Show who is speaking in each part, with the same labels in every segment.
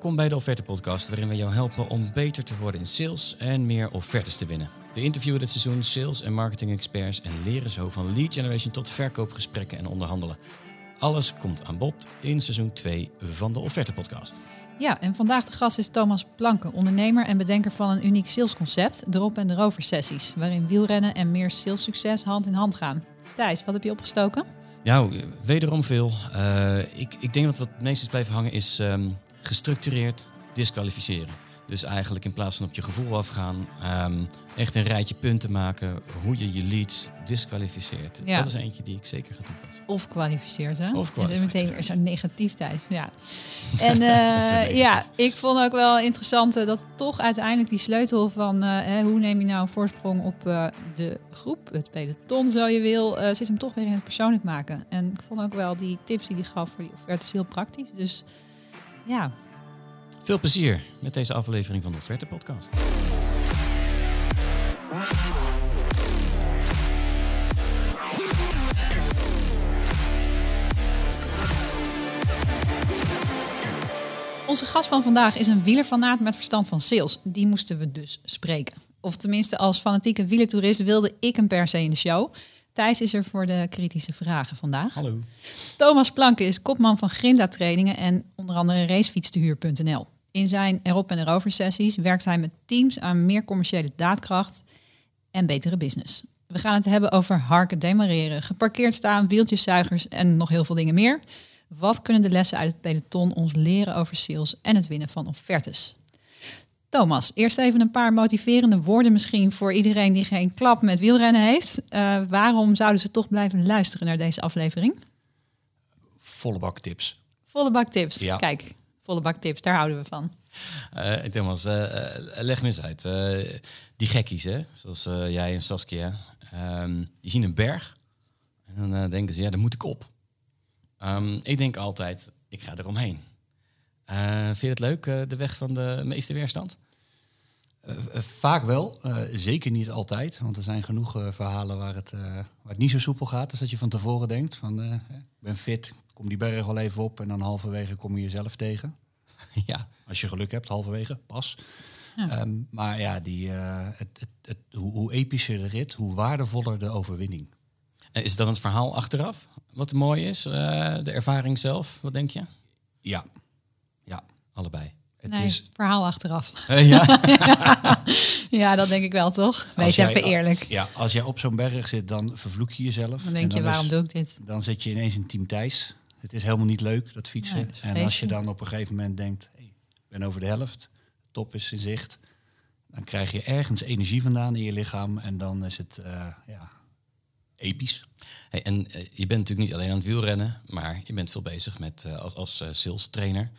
Speaker 1: Welkom bij de Offerte Podcast, waarin we jou helpen om beter te worden in sales en meer offertes te winnen. We interviewen dit seizoen sales en marketing experts en leren zo van lead generation tot verkoopgesprekken en onderhandelen. Alles komt aan bod in seizoen 2 van de Offerte Podcast.
Speaker 2: Ja, en vandaag de gast is Thomas Planken, ondernemer en bedenker van een uniek salesconcept, Drop en Rover sessies, waarin wielrennen en meer salessucces hand in hand gaan. Thijs, wat heb je opgestoken?
Speaker 1: Ja, wederom veel. Uh, ik, ik denk dat wat het meest is blijven hangen is um, gestructureerd disqualificeren. Dus eigenlijk in plaats van op je gevoel afgaan, um, echt een rijtje punten maken hoe je je leads disqualificeert.
Speaker 2: Ja.
Speaker 1: Dat is eentje die ik zeker ga toepassen.
Speaker 2: Of kwalificeert, hè?
Speaker 1: Of kwalificeert.
Speaker 2: meteen weer zo'n negatief tijd. Ja. En uh, ja, ik vond ook wel interessant uh, dat toch uiteindelijk die sleutel van uh, hè, hoe neem je nou een voorsprong op de groep, het peloton, zo je wil, zit hem toch weer in het persoonlijk maken. En ik vond ook wel die tips die hij gaf voor die offertes heel praktisch. Dus ja.
Speaker 1: Veel plezier met deze aflevering van de Offerte Podcast.
Speaker 2: Onze gast van vandaag is een wielerfanaat met verstand van sales. Die moesten we dus spreken. Of tenminste, als fanatieke wielertoerist wilde ik hem per se in de show. Thijs is er voor de kritische vragen vandaag.
Speaker 1: Hallo.
Speaker 2: Thomas Planken is kopman van Grinda Trainingen en onder andere racefietstehuur.nl. In zijn erop en erover sessies werkt hij met teams aan meer commerciële daadkracht en betere business. We gaan het hebben over harken demareren, geparkeerd staan, wieltjeszuigers en nog heel veel dingen meer. Wat kunnen de lessen uit het peloton ons leren over sales en het winnen van offertes? Thomas, eerst even een paar motiverende woorden misschien voor iedereen die geen klap met wielrennen heeft. Uh, waarom zouden ze toch blijven luisteren naar deze aflevering?
Speaker 1: Volle bak tips.
Speaker 2: Volle bak tips.
Speaker 1: Ja.
Speaker 2: Kijk, volle bak tips, daar houden we van.
Speaker 1: Uh, Thomas, uh, leg me eens uit. die gekkies, hè? zoals jij en Saskia, um, die zien een berg en dan denken ze, ja, daar moet ik op. Um, ik denk altijd, ik ga eromheen. Uh, vind je het leuk, uh, de weg van de meeste weerstand?
Speaker 3: Uh, vaak wel, zeker niet altijd. Want er zijn genoeg verhalen waar het, waar het niet zo soepel gaat. Dus dat je van tevoren denkt van, ik ben fit, kom die berg wel even op... en dan halverwege kom je jezelf tegen.
Speaker 1: ja.
Speaker 3: Als je geluk hebt, halverwege, pas. Ja. Um, maar ja, die, het, het, het, hoe, hoe epischer de rit, hoe waardevoller de overwinning.
Speaker 1: Is dat het verhaal achteraf wat mooi is? de ervaring zelf, wat denk je?
Speaker 3: Ja, ja.
Speaker 1: Allebei.
Speaker 2: Het nee, is verhaal achteraf.
Speaker 1: Uh, ja.
Speaker 2: ja, dat denk ik wel, toch? Wees
Speaker 3: jij,
Speaker 2: even eerlijk.
Speaker 3: Ja, als jij op zo'n berg zit, dan vervloek je jezelf.
Speaker 2: Dan denk je, waarom is, doe ik dit?
Speaker 3: Dan zit je ineens in Team Thijs. Het is helemaal niet leuk, dat fietsen.
Speaker 2: Nee, dat
Speaker 3: en als je dan op een gegeven moment denkt, hey, ik ben over de helft, top is in zicht. Dan krijg je ergens energie vandaan in je lichaam. En dan is het, uh, ja, episch.
Speaker 1: Hey, en uh, je bent natuurlijk niet alleen aan het wielrennen, maar je bent veel bezig met uh, als, als uh, sales trainer.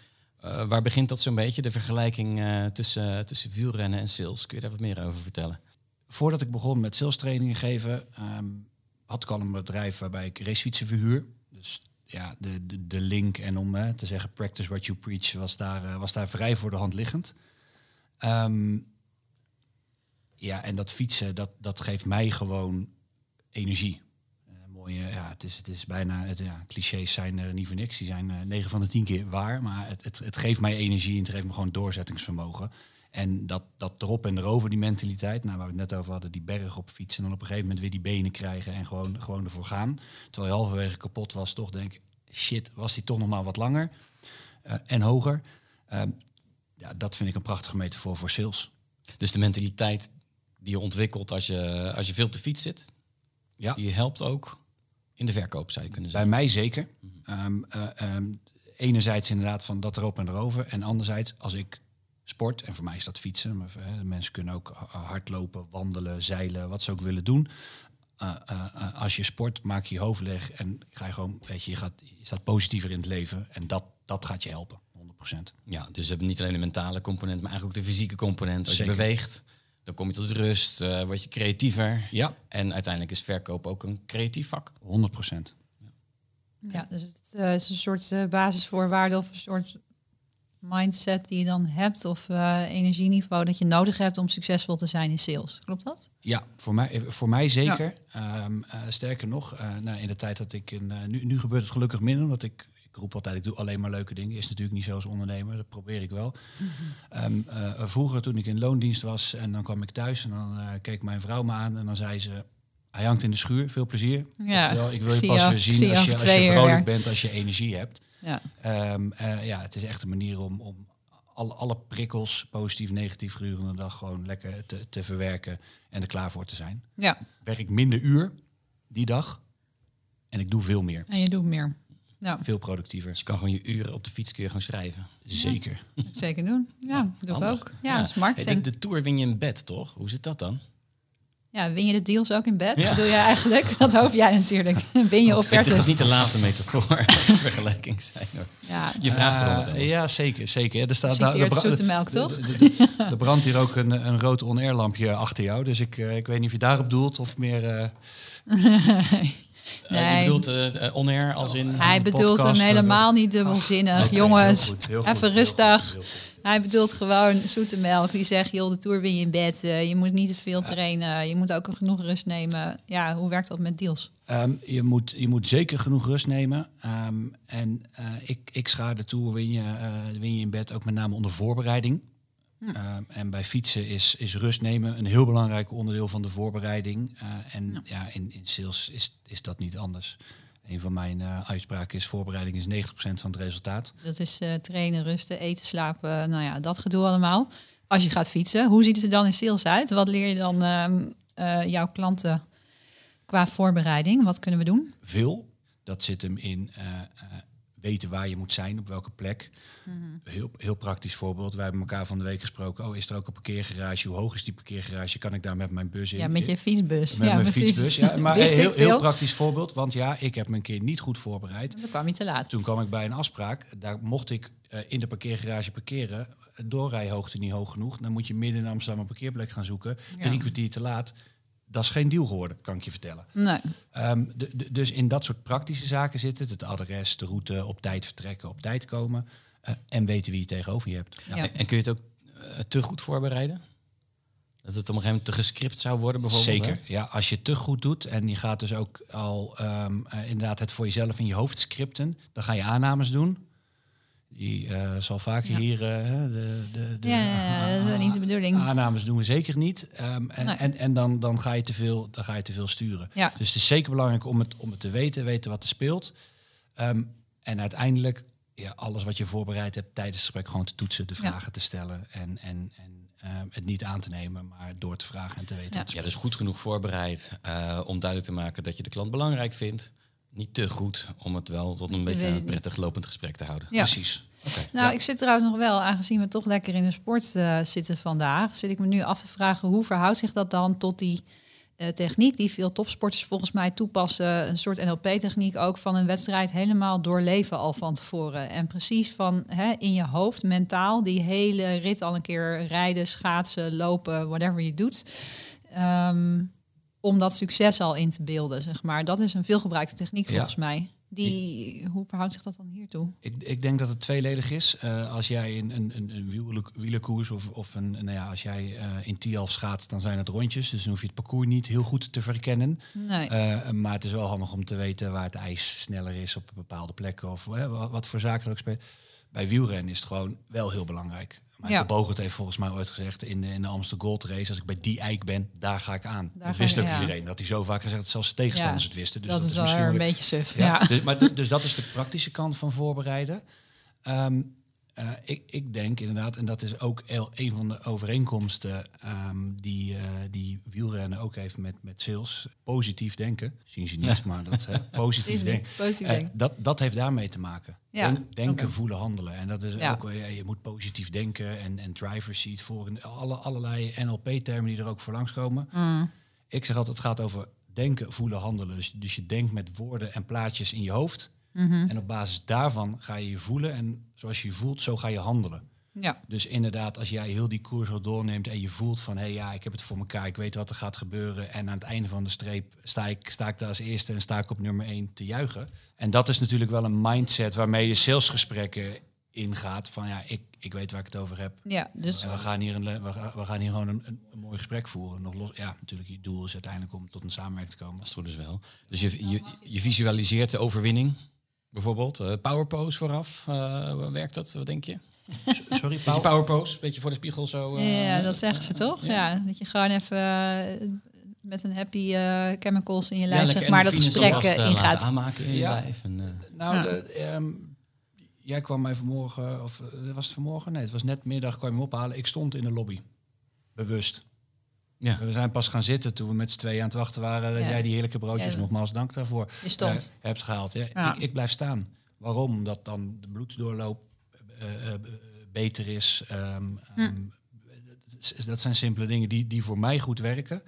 Speaker 1: Uh, waar begint dat zo'n beetje, de vergelijking tussen, tussen wielrennen en sales? Kun je daar wat meer over vertellen?
Speaker 3: Voordat ik begon met sales trainingen geven, um, had ik al een bedrijf waarbij ik racefietsen verhuur. Dus ja, de, de, de link en om te zeggen practice what you preach was daar, was daar vrij voor de hand liggend. Um, ja, en dat fietsen, dat, dat geeft mij gewoon energie. Ja, het is, het is bijna, het, ja, clichés zijn er niet voor niks. Die zijn uh, 9 van de 10 keer waar. Maar het, het, het geeft mij energie en het geeft me gewoon doorzettingsvermogen. En dat, dat erop en erover, die mentaliteit, nou, waar we het net over hadden, die berg op fietsen en dan op een gegeven moment weer die benen krijgen en gewoon, gewoon ervoor gaan. Terwijl je halverwege kapot was, toch denk ik, shit, was die toch nog maar wat langer uh, en hoger. Uh, ja, dat vind ik een prachtige metafoor voor sales.
Speaker 1: Dus de mentaliteit die je ontwikkelt als je, als je veel op de fiets zit,
Speaker 3: ja.
Speaker 1: die helpt ook in de verkoop, zou je kunnen zeggen.
Speaker 3: Bij mij zeker. Um, uh, um, enerzijds inderdaad van dat erop en erover. En anderzijds, als ik sport, en voor mij is dat fietsen. Maar uh, mensen kunnen ook hardlopen, wandelen, zeilen, wat ze ook willen doen. Uh, als je sport, maak je je hoofd leeg en ga je gewoon, weet je, je, gaat, je staat positiever in het leven. En dat, dat gaat je helpen, 100%.
Speaker 1: Ja, dus we hebben niet alleen de mentale component, maar eigenlijk ook de fysieke component. Als
Speaker 3: Zeker.
Speaker 1: je beweegt, dan kom je tot rust, uh, word je creatiever.
Speaker 3: Ja.
Speaker 1: En uiteindelijk is verkoop ook een creatief vak.
Speaker 3: 100 procent.
Speaker 2: Ja, dus het uh, is een soort uh, basisvoorwaarde of een soort mindset die je dan hebt of uh, energieniveau dat je nodig hebt om succesvol te zijn in sales. Klopt dat?
Speaker 3: Ja, voor mij, voor mij zeker. Ja. Um, sterker nog, nou, in de tijd dat ik... In, nu, nu gebeurt het gelukkig minder, omdat ik ik roep altijd, ik doe alleen maar leuke dingen. Is natuurlijk niet zo als ondernemer, dat probeer ik wel. Ehm, eh, vroeger toen ik in loondienst was en dan kwam ik thuis en dan eh, keek mijn vrouw me aan en dan zei ze... Hij hangt in de schuur, veel plezier.
Speaker 2: Ja,
Speaker 3: Oftewel, ik wil je pas weer
Speaker 2: zie
Speaker 3: zien als je, als je vrolijk bent, als je energie hebt.
Speaker 2: Ja.
Speaker 3: Ehm, eh, ja, het is echt een manier om, om alle, alle prikkels, positief, negatief, gedurende de dag gewoon lekker te, te verwerken en er klaar voor te zijn.
Speaker 2: ja,
Speaker 3: Werk ik minder uur die dag en ik doe veel meer.
Speaker 2: en je doet meer. Ja,
Speaker 3: Veel productiever.
Speaker 1: Dus je kan gewoon je uren op de fiets kun je gewoon schrijven.
Speaker 3: Zeker.
Speaker 2: zeker doen. Ja, doe ik ook. Ja, is marketing.
Speaker 1: Hey, de, de tour win je in bed, toch? Hoe zit dat dan?
Speaker 2: Ja, win je de deals ook in bed?
Speaker 1: Ja.
Speaker 2: Dat doe je eigenlijk. Dat hoop jij natuurlijk. Win je
Speaker 1: Het gaat
Speaker 2: offertes.
Speaker 1: niet de laatste metafoor vergelijking zijn. Hoor.
Speaker 2: Ja,
Speaker 1: Je vraagt erom wat anders.
Speaker 3: ja, zeker. zeker. Er staat daar- bra-
Speaker 2: zoete melk, toch?
Speaker 3: de- de- de- Er brandt hier ook een, een rood on-air lampje achter jou. Dus ik, eh, ik weet niet of je daarop doelt of meer... eh,
Speaker 1: Eh,
Speaker 2: Nee.
Speaker 1: je bedoelt eh, eh, on-air als in...
Speaker 2: Hij
Speaker 3: een
Speaker 2: bedoelt
Speaker 3: podcast
Speaker 2: hem
Speaker 3: of-
Speaker 2: helemaal niet dubbelzinnig. Jongens,
Speaker 3: heel goed, heel goed,
Speaker 2: even
Speaker 3: heel
Speaker 2: rustig.
Speaker 3: goed, heel goed.
Speaker 2: Hij bedoelt gewoon zoete melk. Die zegt, joh, de tour win je in bed. eh, je moet niet te veel trainen. Je moet ook genoeg rust nemen. Ja, hoe werkt dat met deals?
Speaker 3: Ehm, je, moet, je moet zeker genoeg rust nemen. Ehm, en eh, ik, ik schaar de Tour win je, eh, win je in bed ook met name onder voorbereiding. Ehm, en bij fietsen is, is rust nemen een heel belangrijk onderdeel van de voorbereiding. Eh, en ja, in, in sales is, is dat niet anders. Een van mijn eh, uitspraken is voorbereiding is 90% van het resultaat.
Speaker 2: Dat is eh, trainen, rusten, eten, slapen. Nou ja, dat gedoe allemaal. Als je gaat fietsen, hoe ziet het er dan in sales uit? Wat leer je dan ehm, eh, jouw klanten qua voorbereiding? Wat kunnen we doen?
Speaker 3: veel. Dat zit hem in weten waar je moet zijn, op welke plek.
Speaker 2: Mhm.
Speaker 3: Heel, heel praktisch voorbeeld. Wij hebben elkaar van de week gesproken. Oh, is er ook een parkeergarage? Hoe hoog is die parkeergarage? Kan ik daar met mijn bus in?
Speaker 2: Ja, met je fietsbus.
Speaker 3: Met
Speaker 2: ja,
Speaker 3: mijn
Speaker 2: precies.
Speaker 3: fietsbus. Ja, maar
Speaker 2: Wist
Speaker 3: heel, heel praktisch voorbeeld. Want ja, ik heb me een keer niet goed voorbereid.
Speaker 2: Dan kwam je te laat.
Speaker 3: Toen kwam ik bij een afspraak. Daar mocht ik eh, in de parkeergarage parkeren. Doorrijhoogte niet hoog genoeg. Dan moet je midden in Amsterdam een parkeerplek gaan zoeken.
Speaker 2: Ja.
Speaker 3: Drie kwartier te laat. Dat is geen deal geworden, kan ik je vertellen.
Speaker 2: Nee.
Speaker 3: Ehm, de- de- dus in dat soort praktische zaken zit het. Het adres, de route, op tijd vertrekken, op tijd komen. eh, en weten wie je tegenover je hebt. Ja.
Speaker 2: Ja.
Speaker 1: En kun je het ook eh, te goed voorbereiden? Dat het op een gegeven moment te gescript zou worden bijvoorbeeld?
Speaker 3: Zeker.
Speaker 1: hè?
Speaker 3: Ja, als je het te goed doet en je gaat dus ook al ehm, eh, inderdaad het voor jezelf in je hoofd scripten, dan ga je aannames doen. Die eh, zal vaker
Speaker 2: Ja.
Speaker 3: hier eh, de, de, de
Speaker 2: Ja, ja, ja, dat is wel niet de bedoeling.
Speaker 3: Aannames doen we zeker niet. Ehm, en
Speaker 2: Nee.
Speaker 3: en, en dan, dan, ga je te veel, dan ga je te veel sturen.
Speaker 2: Ja.
Speaker 3: Dus het is zeker belangrijk om het, om het te weten, weten wat er speelt. Ehm, en uiteindelijk ja, alles wat je voorbereid hebt tijdens het gesprek gewoon te toetsen, de
Speaker 2: Ja.
Speaker 3: vragen te stellen en, en, en ehm, het niet aan te nemen, maar door te vragen en te weten.
Speaker 2: Ja.
Speaker 1: dus goed genoeg voorbereid eh, om duidelijk te maken dat je de klant belangrijk vindt. Niet te goed om het wel tot een beetje een prettig lopend gesprek te houden.
Speaker 2: Ja.
Speaker 3: Precies.
Speaker 2: Nou, ik zit trouwens nog wel, aangezien we toch lekker in de sport eh, zitten vandaag, zit ik me nu af te vragen hoe verhoudt zich dat dan tot die eh, techniek die veel topsporters volgens mij toepassen, een soort NLP-techniek ook van een wedstrijd helemaal doorleven al van tevoren. En precies van hè, in je hoofd, mentaal, die hele rit al een keer rijden, schaatsen, lopen, whatever je doet. Ehm, om dat succes al in te beelden, zeg maar. Dat is een veelgebruikte techniek
Speaker 3: Ja.
Speaker 2: volgens mij. Die, hoe verhoudt zich dat dan hiertoe?
Speaker 3: Ik, ik denk dat het tweeledig is. Eh, als jij in een, een, een wiele- wielerkoers of, of een, nou ja, als jij eh, in Tialf schaatst, dan zijn het rondjes. Dus dan hoef je het parcours niet heel goed te verkennen.
Speaker 2: Nee.
Speaker 3: Eh, maar het is wel handig om te weten waar het ijs sneller is op bepaalde plekken. Of wat, voor zaken ook spelen. Bij wielrennen is het gewoon wel heel belangrijk. Michael
Speaker 2: Ja.
Speaker 3: Bogert heeft volgens mij ooit gezegd in de, in de Amsterdam Gold Race... als ik bij die eik ben, daar ga ik aan.
Speaker 2: Daar
Speaker 3: dat wist ook
Speaker 2: ja.
Speaker 3: iedereen. Dat hij zo vaak gezegd dat zelfs de tegenstanders
Speaker 2: Ja,
Speaker 3: het wisten. Dus
Speaker 2: dat, is wel
Speaker 3: misschien
Speaker 2: een beetje suf.
Speaker 3: ja. Dus, maar, dus- dat is de praktische kant van voorbereiden. Ehm, eh, ik, ik denk inderdaad, en dat is ook een van de overeenkomsten ehm, die, eh, die wielrennen ook heeft met, met sales. Positief denken. Zien ze niet, maar dat hè, positief denken. Eh,
Speaker 2: denken.
Speaker 3: dat, dat heeft daarmee te maken.
Speaker 2: Ja,
Speaker 3: Denk- denken, voelen, handelen. En dat is
Speaker 2: Ja.
Speaker 3: ook, je moet positief denken en, en driver seat voor. Alle, allerlei NLP-termen die er ook voor langskomen.
Speaker 2: Mm.
Speaker 3: Ik zeg altijd, het gaat over denken, voelen, handelen. Dus, dus je denkt met woorden en plaatjes in je hoofd.
Speaker 2: Mhm.
Speaker 3: En op basis daarvan ga je je voelen. En zoals je je voelt, zo ga je handelen.
Speaker 2: Ja.
Speaker 3: Dus inderdaad, als jij heel die koers al doorneemt en je voelt van... hé hey, ja, ik heb het voor elkaar, ik weet wat er gaat gebeuren... en aan het einde van de streep sta ik, sta ik daar als eerste en sta ik op nummer één te juichen. En dat is natuurlijk wel een mindset waarmee je salesgesprekken ingaat. Van ja, ik, ik weet waar ik het over heb.
Speaker 2: ja, dus
Speaker 3: En we gaan hier, een, we gaan, we gaan hier gewoon een, een, een mooi gesprek voeren. Nog los, ja, natuurlijk, je doel is uiteindelijk om tot een samenwerking te komen.
Speaker 1: Dat is goed dus wel. Dus je, je, je visualiseert de overwinning. Bijvoorbeeld eh power pose vooraf. Eh, hoe werkt dat? Wat denk je?
Speaker 3: Sorry,
Speaker 1: power pose, beetje voor de spiegel zo. eh,
Speaker 2: ja, dat zeggen ze toch?
Speaker 1: ja.
Speaker 2: Ja. dat je gewoon even met een happy chemicals in je lijf, zeg maar, dat gesprek ingaat.
Speaker 1: aanmaken in je
Speaker 3: Ja.
Speaker 1: lijf. En,
Speaker 3: Nou,
Speaker 2: Ja.
Speaker 3: de, ehm, jij kwam mij vanmorgen, of was het vanmorgen? Nee, het was net middag, kwam je me ophalen. Ik stond in de lobby. Bewust.
Speaker 1: Ja.
Speaker 3: We zijn pas gaan zitten toen we met z'n tweeën aan het wachten waren. Dat
Speaker 2: Ja.
Speaker 3: jij die heerlijke broodjes,
Speaker 2: Ja.
Speaker 3: nogmaals dank daarvoor, eh, hebt gehaald. Ja.
Speaker 2: Ja.
Speaker 3: Ik, ik blijf staan. Waarom? Omdat dan de bloedsdoorloop eh, eh, beter is. Ehm,
Speaker 2: Hm.
Speaker 3: ehm, dat zijn simpele dingen die, die voor mij goed werken.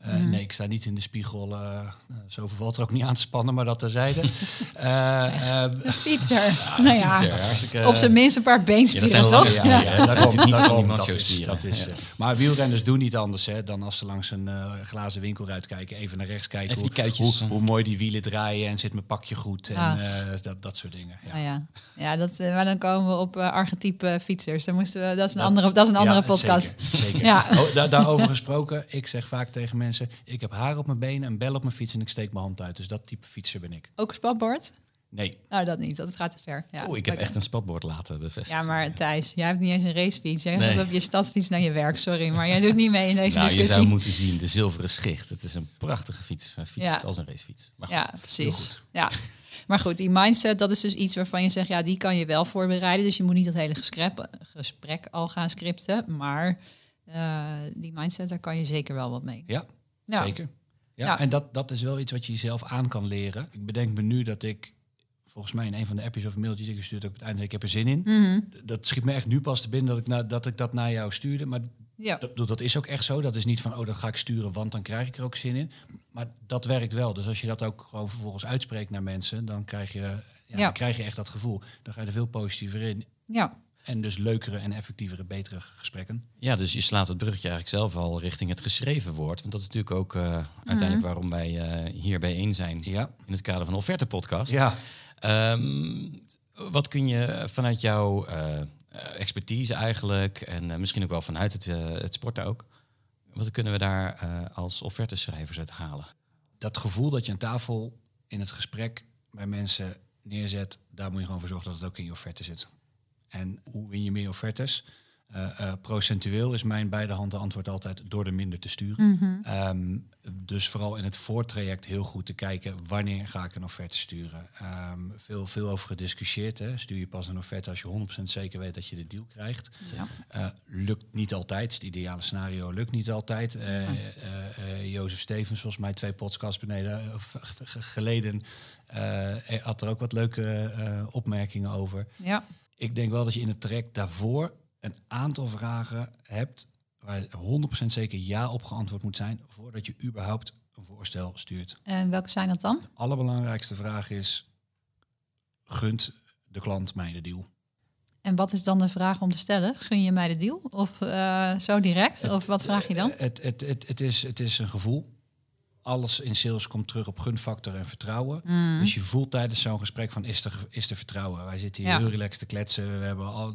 Speaker 3: Eh,
Speaker 2: Mhm.
Speaker 3: Nee, ik sta niet in de spiegel. eh nou, zo valt er ook niet aan te spannen, maar dat terzijde. Eh, eh,
Speaker 2: Een fietser. nou ja,
Speaker 1: Fietser,
Speaker 2: op zijn minst een paar
Speaker 1: Ja,
Speaker 2: beenspieren,
Speaker 1: dat zijn lange
Speaker 2: toch? Ja.
Speaker 1: Dat niet van die
Speaker 3: dat is-
Speaker 1: spieren.
Speaker 3: dat is,
Speaker 1: Ja.
Speaker 3: Maar wielrenners doen niet anders hè, dan als ze langs een eh, glazen winkelruit kijken, even naar rechts kijken hoe, hoe, hoe mooi die wielen draaien en zit mijn pakje goed en
Speaker 2: Ah.
Speaker 3: eh, dat, dat soort dingen. Ja.
Speaker 2: Nou ja, ja dat, maar dan komen we op archetype fietsers. Dan moesten we, dat is een
Speaker 3: Dat-
Speaker 2: andere, dat is een andere
Speaker 3: ja,
Speaker 2: podcast.
Speaker 3: Zeker, zeker.
Speaker 2: Ja.
Speaker 3: Oh, daar, daarover gesproken, ik zeg vaak tegen mensen, ik heb haar op mijn benen, een bel op mijn fiets en ik steek mijn hand uit. Dus dat type fietser ben ik.
Speaker 2: Ook spatbord?
Speaker 3: Nee,
Speaker 2: Nou, dat niet. Dat gaat te ver. Ja,
Speaker 1: Oeh, ik heb echt een spatbord laten bevestigen.
Speaker 2: Ja, maar Thijs, jij hebt niet eens een racefiets. Jij
Speaker 1: Nee.
Speaker 2: gaat op je stadsfiets naar je werk, sorry. Maar jij doet niet mee in deze
Speaker 1: nou, je
Speaker 2: discussie.
Speaker 1: zou moeten zien, de zilveren schicht. Het is een prachtige fiets. Hij fietst
Speaker 2: Ja.
Speaker 1: als een racefiets. Maar
Speaker 2: Ja,
Speaker 3: Heel
Speaker 2: precies.
Speaker 3: goed.
Speaker 2: Ja. Maar goed, die mindset, dat is dus iets waarvan je zegt, ja, die kan je wel voorbereiden. Dus je moet niet dat hele gesprek, gesprek al gaan scripten. Maar eh, die mindset, daar kan je zeker wel wat mee.
Speaker 3: ja,
Speaker 2: Ja.
Speaker 3: zeker. Ja,
Speaker 2: Ja.
Speaker 3: En dat, dat is wel iets wat je jezelf aan kan leren. Ik bedenk me nu dat ik, volgens mij in een van de appjes of mailtjes die ik gestuurd heb, op het einde, ik heb er zin in.
Speaker 2: Mhm.
Speaker 3: Dat schiet me echt nu pas te binnen dat ik, na, dat, ik dat naar jou stuurde. Maar
Speaker 2: Ja.
Speaker 3: dat, dat is ook echt zo. Dat is niet van, oh, dat ga ik sturen, want dan krijg ik er ook zin in. Maar dat werkt wel. Dus als je dat ook gewoon vervolgens uitspreekt naar mensen, dan krijg je, ja,
Speaker 2: Ja.
Speaker 3: Dan krijg je echt dat gevoel. Dan ga je er veel positiever in.
Speaker 2: ja.
Speaker 3: En dus leukere en effectievere, betere gesprekken.
Speaker 1: Ja, dus je slaat het bruggetje eigenlijk zelf al richting het geschreven woord. Want dat is natuurlijk ook eh, uiteindelijk waarom wij eh, hier bijeen zijn.
Speaker 3: Ja.
Speaker 1: In het kader van de offerte podcast.
Speaker 3: Ja.
Speaker 1: Ehm, wat kun je vanuit jouw eh, expertise eigenlijk, en misschien ook wel vanuit het, het sporten ook, wat kunnen we daar eh, als offerteschrijvers uit halen?
Speaker 3: Dat gevoel dat je aan tafel in het gesprek bij mensen neerzet, daar moet je gewoon voor zorgen dat het ook in je offerte zit. En hoe win je meer offertes? Eh, eh, procentueel is mijn beide handen antwoord altijd door er minder te sturen. Ehm, dus vooral in het voortraject heel goed te kijken wanneer ga ik een offerte sturen. Ehm, veel, veel over gediscussieerd. Hè. Stuur je pas een offerte als je 100% zeker weet dat je de deal krijgt.
Speaker 2: Ja.
Speaker 3: Eh, lukt niet altijd. Het ideale scenario lukt niet altijd. Jozef Stevens, volgens mij twee podcasts beneden, geleden, had er ook wat leuke opmerkingen over.
Speaker 2: Ja.
Speaker 3: Ik denk wel dat je in het traject daarvoor een aantal vragen hebt waar 100% zeker ja op geantwoord moet zijn voordat je überhaupt een voorstel stuurt.
Speaker 2: En welke zijn dat dan?
Speaker 3: De allerbelangrijkste vraag is, gunt de klant mij de deal?
Speaker 2: En wat is dan de vraag om te stellen? Gun je mij de deal? Of eh, zo direct? Of wat vraag je dan?
Speaker 3: Het, het, het, het, is, het is een gevoel. Alles in sales komt terug op gunfactor en vertrouwen.
Speaker 2: Mm.
Speaker 3: Dus je voelt tijdens zo'n gesprek van is er, is er vertrouwen? Wij zitten hier
Speaker 2: Ja.
Speaker 3: heel relaxed te kletsen. We hebben al,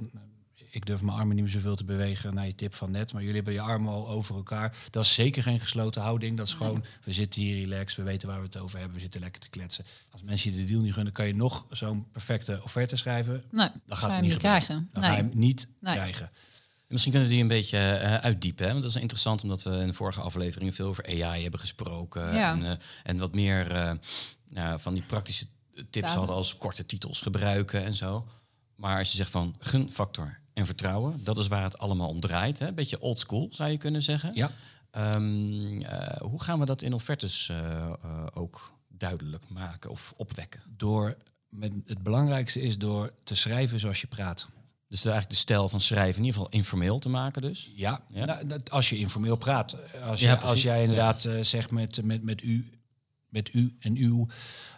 Speaker 3: ik durf mijn armen niet meer zoveel te bewegen naar je tip van net. Maar jullie hebben je armen al over elkaar. Dat is zeker geen gesloten houding. Dat is gewoon, we zitten hier relaxed. We weten waar we het over hebben. We zitten lekker te kletsen. Als mensen je de deal niet gunnen, kan je nog zo'n perfecte offerte schrijven.
Speaker 2: Nee,
Speaker 3: Dan
Speaker 2: ga
Speaker 3: gaat het niet
Speaker 2: krijgen.
Speaker 3: Dan
Speaker 2: Nee.
Speaker 3: ga je hem niet
Speaker 2: Nee.
Speaker 3: krijgen.
Speaker 1: Misschien kunnen we die een beetje eh, uitdiepen. Hè? Want dat is interessant omdat we in de vorige afleveringen veel over AI hebben gesproken.
Speaker 2: Ja.
Speaker 1: En, eh, en wat meer eh, van die praktische tips
Speaker 2: Data.
Speaker 1: hadden als korte titels gebruiken en zo. Maar als je zegt van gunfactor en vertrouwen, dat is waar het allemaal om draait. Hè? Beetje old school zou je kunnen zeggen.
Speaker 3: Ja.
Speaker 1: Ehm, eh, hoe gaan we dat in offertes eh, eh, ook duidelijk maken of opwekken?
Speaker 3: Door, met, het belangrijkste is door te schrijven zoals je praat.
Speaker 1: Dus eigenlijk de stijl van schrijven in ieder geval informeel te maken dus.
Speaker 3: Ja,
Speaker 1: Ja.
Speaker 3: Nou, dat- als je informeel praat. Als,
Speaker 1: Ja,
Speaker 3: je, als jij inderdaad eh, zegt met, met, met, u, met u en uw,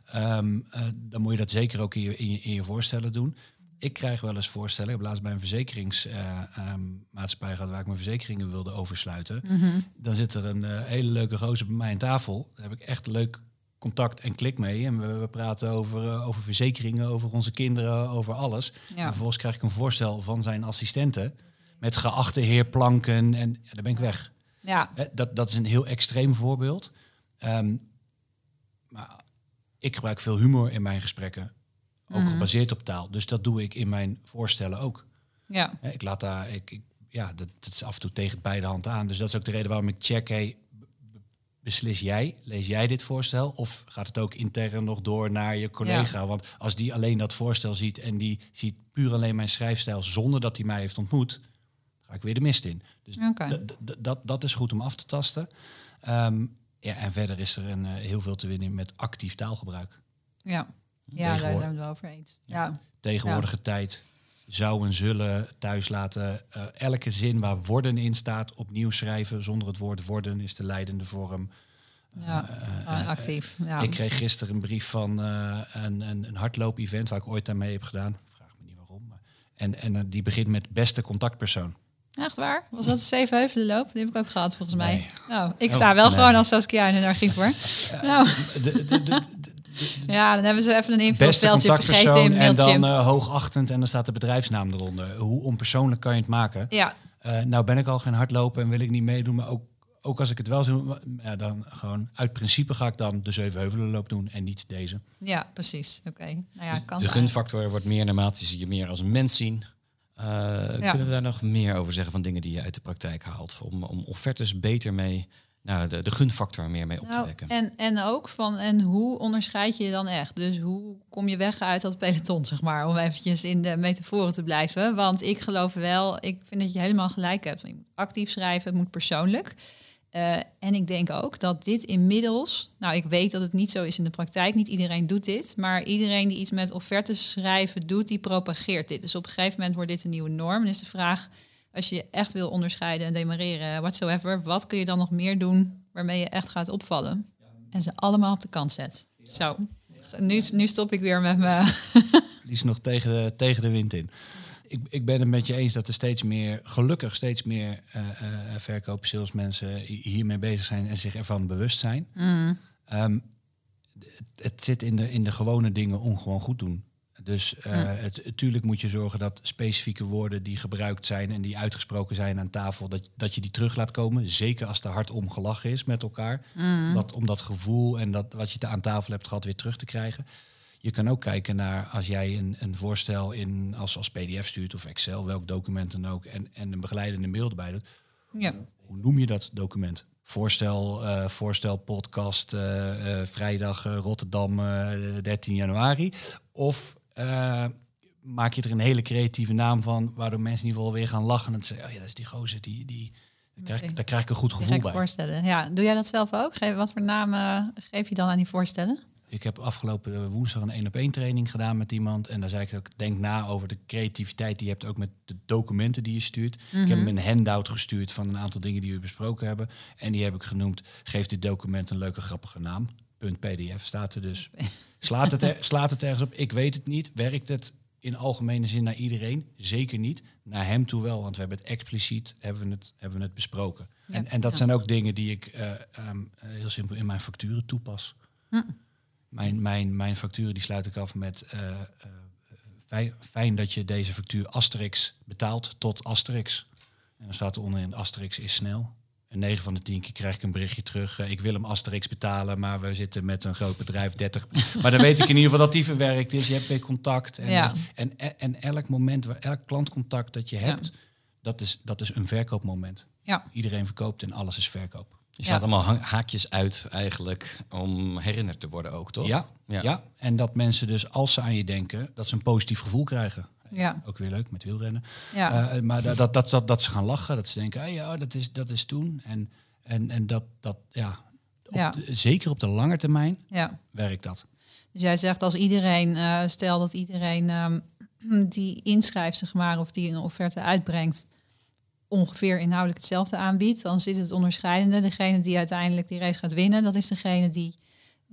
Speaker 3: ehm, eh, dan moet je dat zeker ook in je, in je, in je voorstellen doen. Ik krijg wel eens voorstellen. Ik heb laatst bij een verzekeringsmaatschappij gehad waar ik mijn verzekeringen wilde oversluiten. Dan zit er een eh, hele leuke gozer bij mij aan tafel. Daar heb ik echt leuk contact en klik mee. En we, we praten over, eh, over verzekeringen, over onze kinderen, over alles. En vervolgens krijg ik een voorstel van zijn assistenten. Met geachte heer Planken. En ja, dan ben ik weg.
Speaker 2: Ja,
Speaker 3: Dat, dat is een heel extreem voorbeeld. Ehm, maar ik gebruik veel humor in mijn gesprekken. ook gebaseerd op taal. Dus dat doe ik in mijn voorstellen ook.
Speaker 2: Ja,
Speaker 3: Ik laat daar, ik, ik- ja, dat, dat is af en toe tegen beide handen aan. Dus dat is ook de reden waarom ik check, hey, beslis jij, lees jij dit voorstel? Of gaat het ook intern nog door naar je collega? Want als die alleen dat voorstel ziet en die ziet puur alleen mijn schrijfstijl zonder dat hij mij heeft ontmoet, ga ik weer de mist in. Dus dat, dat is goed om af te tasten. Ehm, ja, en verder is er een, eh, heel veel te winnen met actief taalgebruik.
Speaker 2: ja. ja daar zijn we het wel over eens. Ja.
Speaker 3: tegenwoordige tijd zou en zullen thuis laten. eh, elke zin waar worden in staat opnieuw schrijven. Zonder het woord worden is de leidende vorm.
Speaker 2: Ja, gewoon actief. Ja.
Speaker 3: Ik kreeg gisteren een brief van eh, een, een, een hardloop-event waar ik ooit aan mee heb gedaan. Vraag me niet waarom. Maar, en en eh, die begint met beste contactpersoon.
Speaker 2: Echt waar? Was dat de Zevenheuvelenloop? Die heb ik ook gehad volgens mij.
Speaker 3: Nee.
Speaker 2: Nou, ik sta wel
Speaker 1: nee.
Speaker 2: gewoon als Saskia in een archief hoor. Nou,
Speaker 3: De, de, de, de
Speaker 2: ja, dan hebben ze even een invulveldje vergeten in
Speaker 3: en
Speaker 2: Mailchimp.
Speaker 3: dan eh, hoogachtend en dan staat de bedrijfsnaam eronder. Hoe onpersoonlijk kan je het maken?
Speaker 2: ja,
Speaker 3: Eh, nou ben ik al geen hardlopen en wil ik niet meedoen, maar ook, ook als ik het wel zou doen, ja, dan gewoon uit principe ga ik dan de Zevenheuvelenloop doen en niet deze.
Speaker 2: ja, precies. Oké. Nou ja, kan
Speaker 1: De gunfactor wordt meer naarmate ze je meer als een mens zien. Eh, Kunnen we daar nog meer over zeggen van dingen die je uit de praktijk haalt? Om, om offertes beter mee, nou, de, de gunfactor meer mee op te
Speaker 2: Nou,
Speaker 1: wekken.
Speaker 2: en, en ook van, en hoe onderscheid je je dan echt? Dus hoe kom je weg uit dat peloton, zeg maar, om eventjes in de metaforen te blijven? Want ik geloof wel, ik vind dat je helemaal gelijk hebt. Je moet actief schrijven, het moet persoonlijk. Eh, en ik denk ook dat dit inmiddels, nou ik weet dat het niet zo is in de praktijk, niet iedereen doet dit, maar iedereen die iets met offertes schrijven doet, die propageert dit. Dus op een gegeven moment wordt dit een nieuwe norm. En is de vraag, als je je echt wil onderscheiden en demareren, whatsoever, wat kun je dan nog meer doen waarmee je echt gaat opvallen? En ze allemaal op de kant zet. Zo, nu, nu stop ik weer met me.
Speaker 3: Die is nog tegen de, tegen de wind in. Ik, ik ben het met je eens dat er steeds meer, gelukkig steeds meer eh eh verkoop, salesmensen hi- hiermee bezig zijn en zich ervan bewust zijn. Ehm, het, het zit in de, in de gewone dingen ongewoon goed doen. Dus eh het, natuurlijk moet je zorgen dat specifieke woorden die gebruikt zijn en die uitgesproken zijn aan tafel, dat, dat je die terug laat komen. Zeker als er hard om gelachen is met elkaar. Dat, om dat gevoel en dat wat je te- aan tafel hebt gehad weer terug te krijgen. Je kan ook kijken naar als jij een, een voorstel in, als, als PDF stuurt of Excel, welk document dan ook, en, en een begeleidende mail erbij doet.
Speaker 2: Ja,
Speaker 3: Hoe noem je dat document? Voorstel, eh, voorstel podcast, eh, eh, vrijdag eh, Rotterdam, eh, 13 januari. Of eh, maak je er een hele creatieve naam van, waardoor mensen in ieder geval weer gaan lachen en zeggen, oh ja, dat is die gozer, die, die, daar, krijg, ik- daar krijg ik een goed gevoel bij.
Speaker 2: voorstellen. Ja, doe jij dat zelf ook? Geef, wat voor namen geef je dan aan die voorstellen?
Speaker 3: Ik heb afgelopen woensdag een één op één training gedaan met iemand. En daar zei ik ook, denk na over de creativiteit die je hebt ook met de documenten die je stuurt. Ik heb hem een handout gestuurd van een aantal dingen die we besproken hebben. En die heb ik genoemd, geef dit document een leuke grappige naam. .pdf staat er dus. Slaat het, er- slaat het ergens op? Ik weet het niet. Werkt het in algemene zin naar iedereen? Zeker niet. Naar hem toe wel, want we hebben het expliciet hebben we het, hebben we het besproken.
Speaker 2: Ja.
Speaker 3: En, en dat
Speaker 2: Ja.
Speaker 3: zijn ook dingen die ik eh, ehm, heel simpel in mijn facturen toepas. Mijn, mijn, mijn facturen die sluit ik af met eh, eh, fijn, fijn dat je deze factuur Asterix betaalt tot Asterix. En dan staat er onderin Asterix is snel. En 9 van de 10 keer krijg ik een berichtje terug. eh, ik wil hem Asterix betalen, maar we zitten met een groot bedrijf 30. Maar dan weet ik in ieder geval dat die verwerkt is. Je hebt weer contact. En,
Speaker 2: Ja.
Speaker 3: en, en, en elk moment, waar elk klantcontact dat je hebt, dat, is, dat is een verkoopmoment.
Speaker 2: Ja,
Speaker 3: Iedereen verkoopt en alles is verkoop.
Speaker 1: Je slaat
Speaker 2: Ja.
Speaker 1: allemaal haakjes uit eigenlijk om herinnerd te worden ook, toch?
Speaker 3: Ja, ja.
Speaker 1: Ja.
Speaker 3: en dat mensen dus als ze aan je denken, dat ze een positief gevoel krijgen.
Speaker 2: Ja.
Speaker 3: Ook weer leuk met wielrennen.
Speaker 2: Ja.
Speaker 3: Eh, maar dat, dat, dat, dat, dat ze gaan lachen, dat ze denken, ah ja, dat is, dat is toen. En, en, en dat, dat, ja, op
Speaker 2: Ja.
Speaker 3: de- zeker op de lange termijn
Speaker 2: ja.
Speaker 3: werkt dat.
Speaker 2: Dus jij zegt als iedereen, eh, stel dat iedereen ehm, die inschrijft, zeg maar, of die een offerte uitbrengt, ongeveer inhoudelijk hetzelfde aanbiedt, dan zit het onderscheidende. Degene die uiteindelijk die race gaat winnen, dat is degene die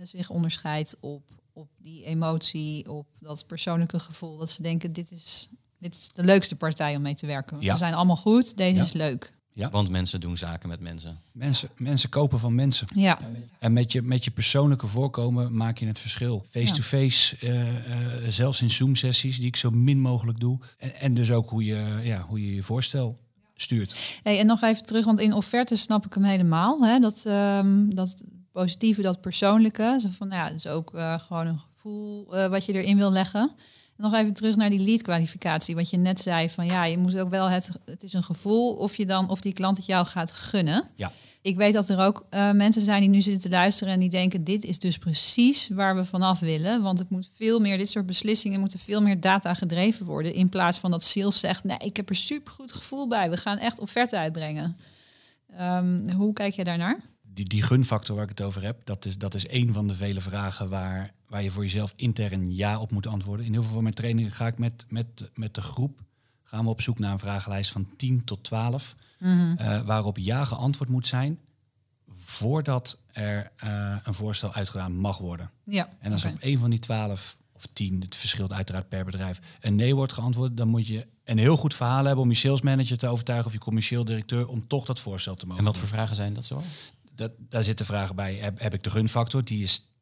Speaker 2: zich onderscheidt op, op die emotie, op dat persoonlijke gevoel. Dat ze denken, dit is, dit is de leukste partij om mee te werken. Want
Speaker 3: Ja.
Speaker 2: Ze zijn allemaal goed, deze
Speaker 3: Ja.
Speaker 2: is leuk.
Speaker 3: Ja.
Speaker 1: Want mensen doen zaken met mensen.
Speaker 3: Mensen, mensen kopen van mensen.
Speaker 2: Ja,
Speaker 3: En met je, met je persoonlijke voorkomen maak je het verschil. Face-to-face, eh, eh, zelfs in Zoom-sessies, die ik zo min mogelijk doe. En, en dus ook hoe je, ja, hoe je je voorstel stuurt.
Speaker 2: Hey, en nog even terug, want in offertes snap ik hem helemaal. Hè? Dat, ehm, dat positieve, dat persoonlijke. Zo van, nou ja, het is ook eh, gewoon een gevoel eh, wat je erin wil leggen. En nog even terug naar die lead kwalificatie. Wat je net zei van ja, je moet ook wel het, het is een gevoel of je dan of die klant het jou gaat gunnen.
Speaker 3: Ja.
Speaker 2: Ik weet dat er ook eh, mensen zijn die nu zitten te luisteren en die denken: dit is dus precies waar we vanaf willen. Want het moet veel meer, dit soort beslissingen moeten veel meer data gedreven worden. In plaats van dat sales zegt: nee, ik heb er super goed gevoel bij. We gaan echt offerte uitbrengen. Ehm, hoe kijk je daarnaar?
Speaker 3: Die, die gunfactor waar ik het over heb, dat is, dat is één van de vele vragen waar, waar je voor jezelf intern ja op moet antwoorden. In heel veel van mijn trainingen ga ik met, met, met de groep gaan we op zoek naar een vragenlijst van 10 tot 12. eh, waarop ja geantwoord moet zijn voordat er eh, een voorstel uitgedaan mag worden.
Speaker 2: Ja.
Speaker 3: En als
Speaker 2: oké.
Speaker 3: op een van die 12 of 10, het verschilt uiteraard per bedrijf, een nee wordt geantwoord, dan moet je een heel goed verhaal hebben om je salesmanager te overtuigen of je commercieel directeur om toch dat voorstel te mogen
Speaker 1: En wat
Speaker 3: doen.
Speaker 1: voor vragen zijn dat zo?
Speaker 3: Dat, daar zitten vragen bij. Heb, heb ik de gunfactor? Die is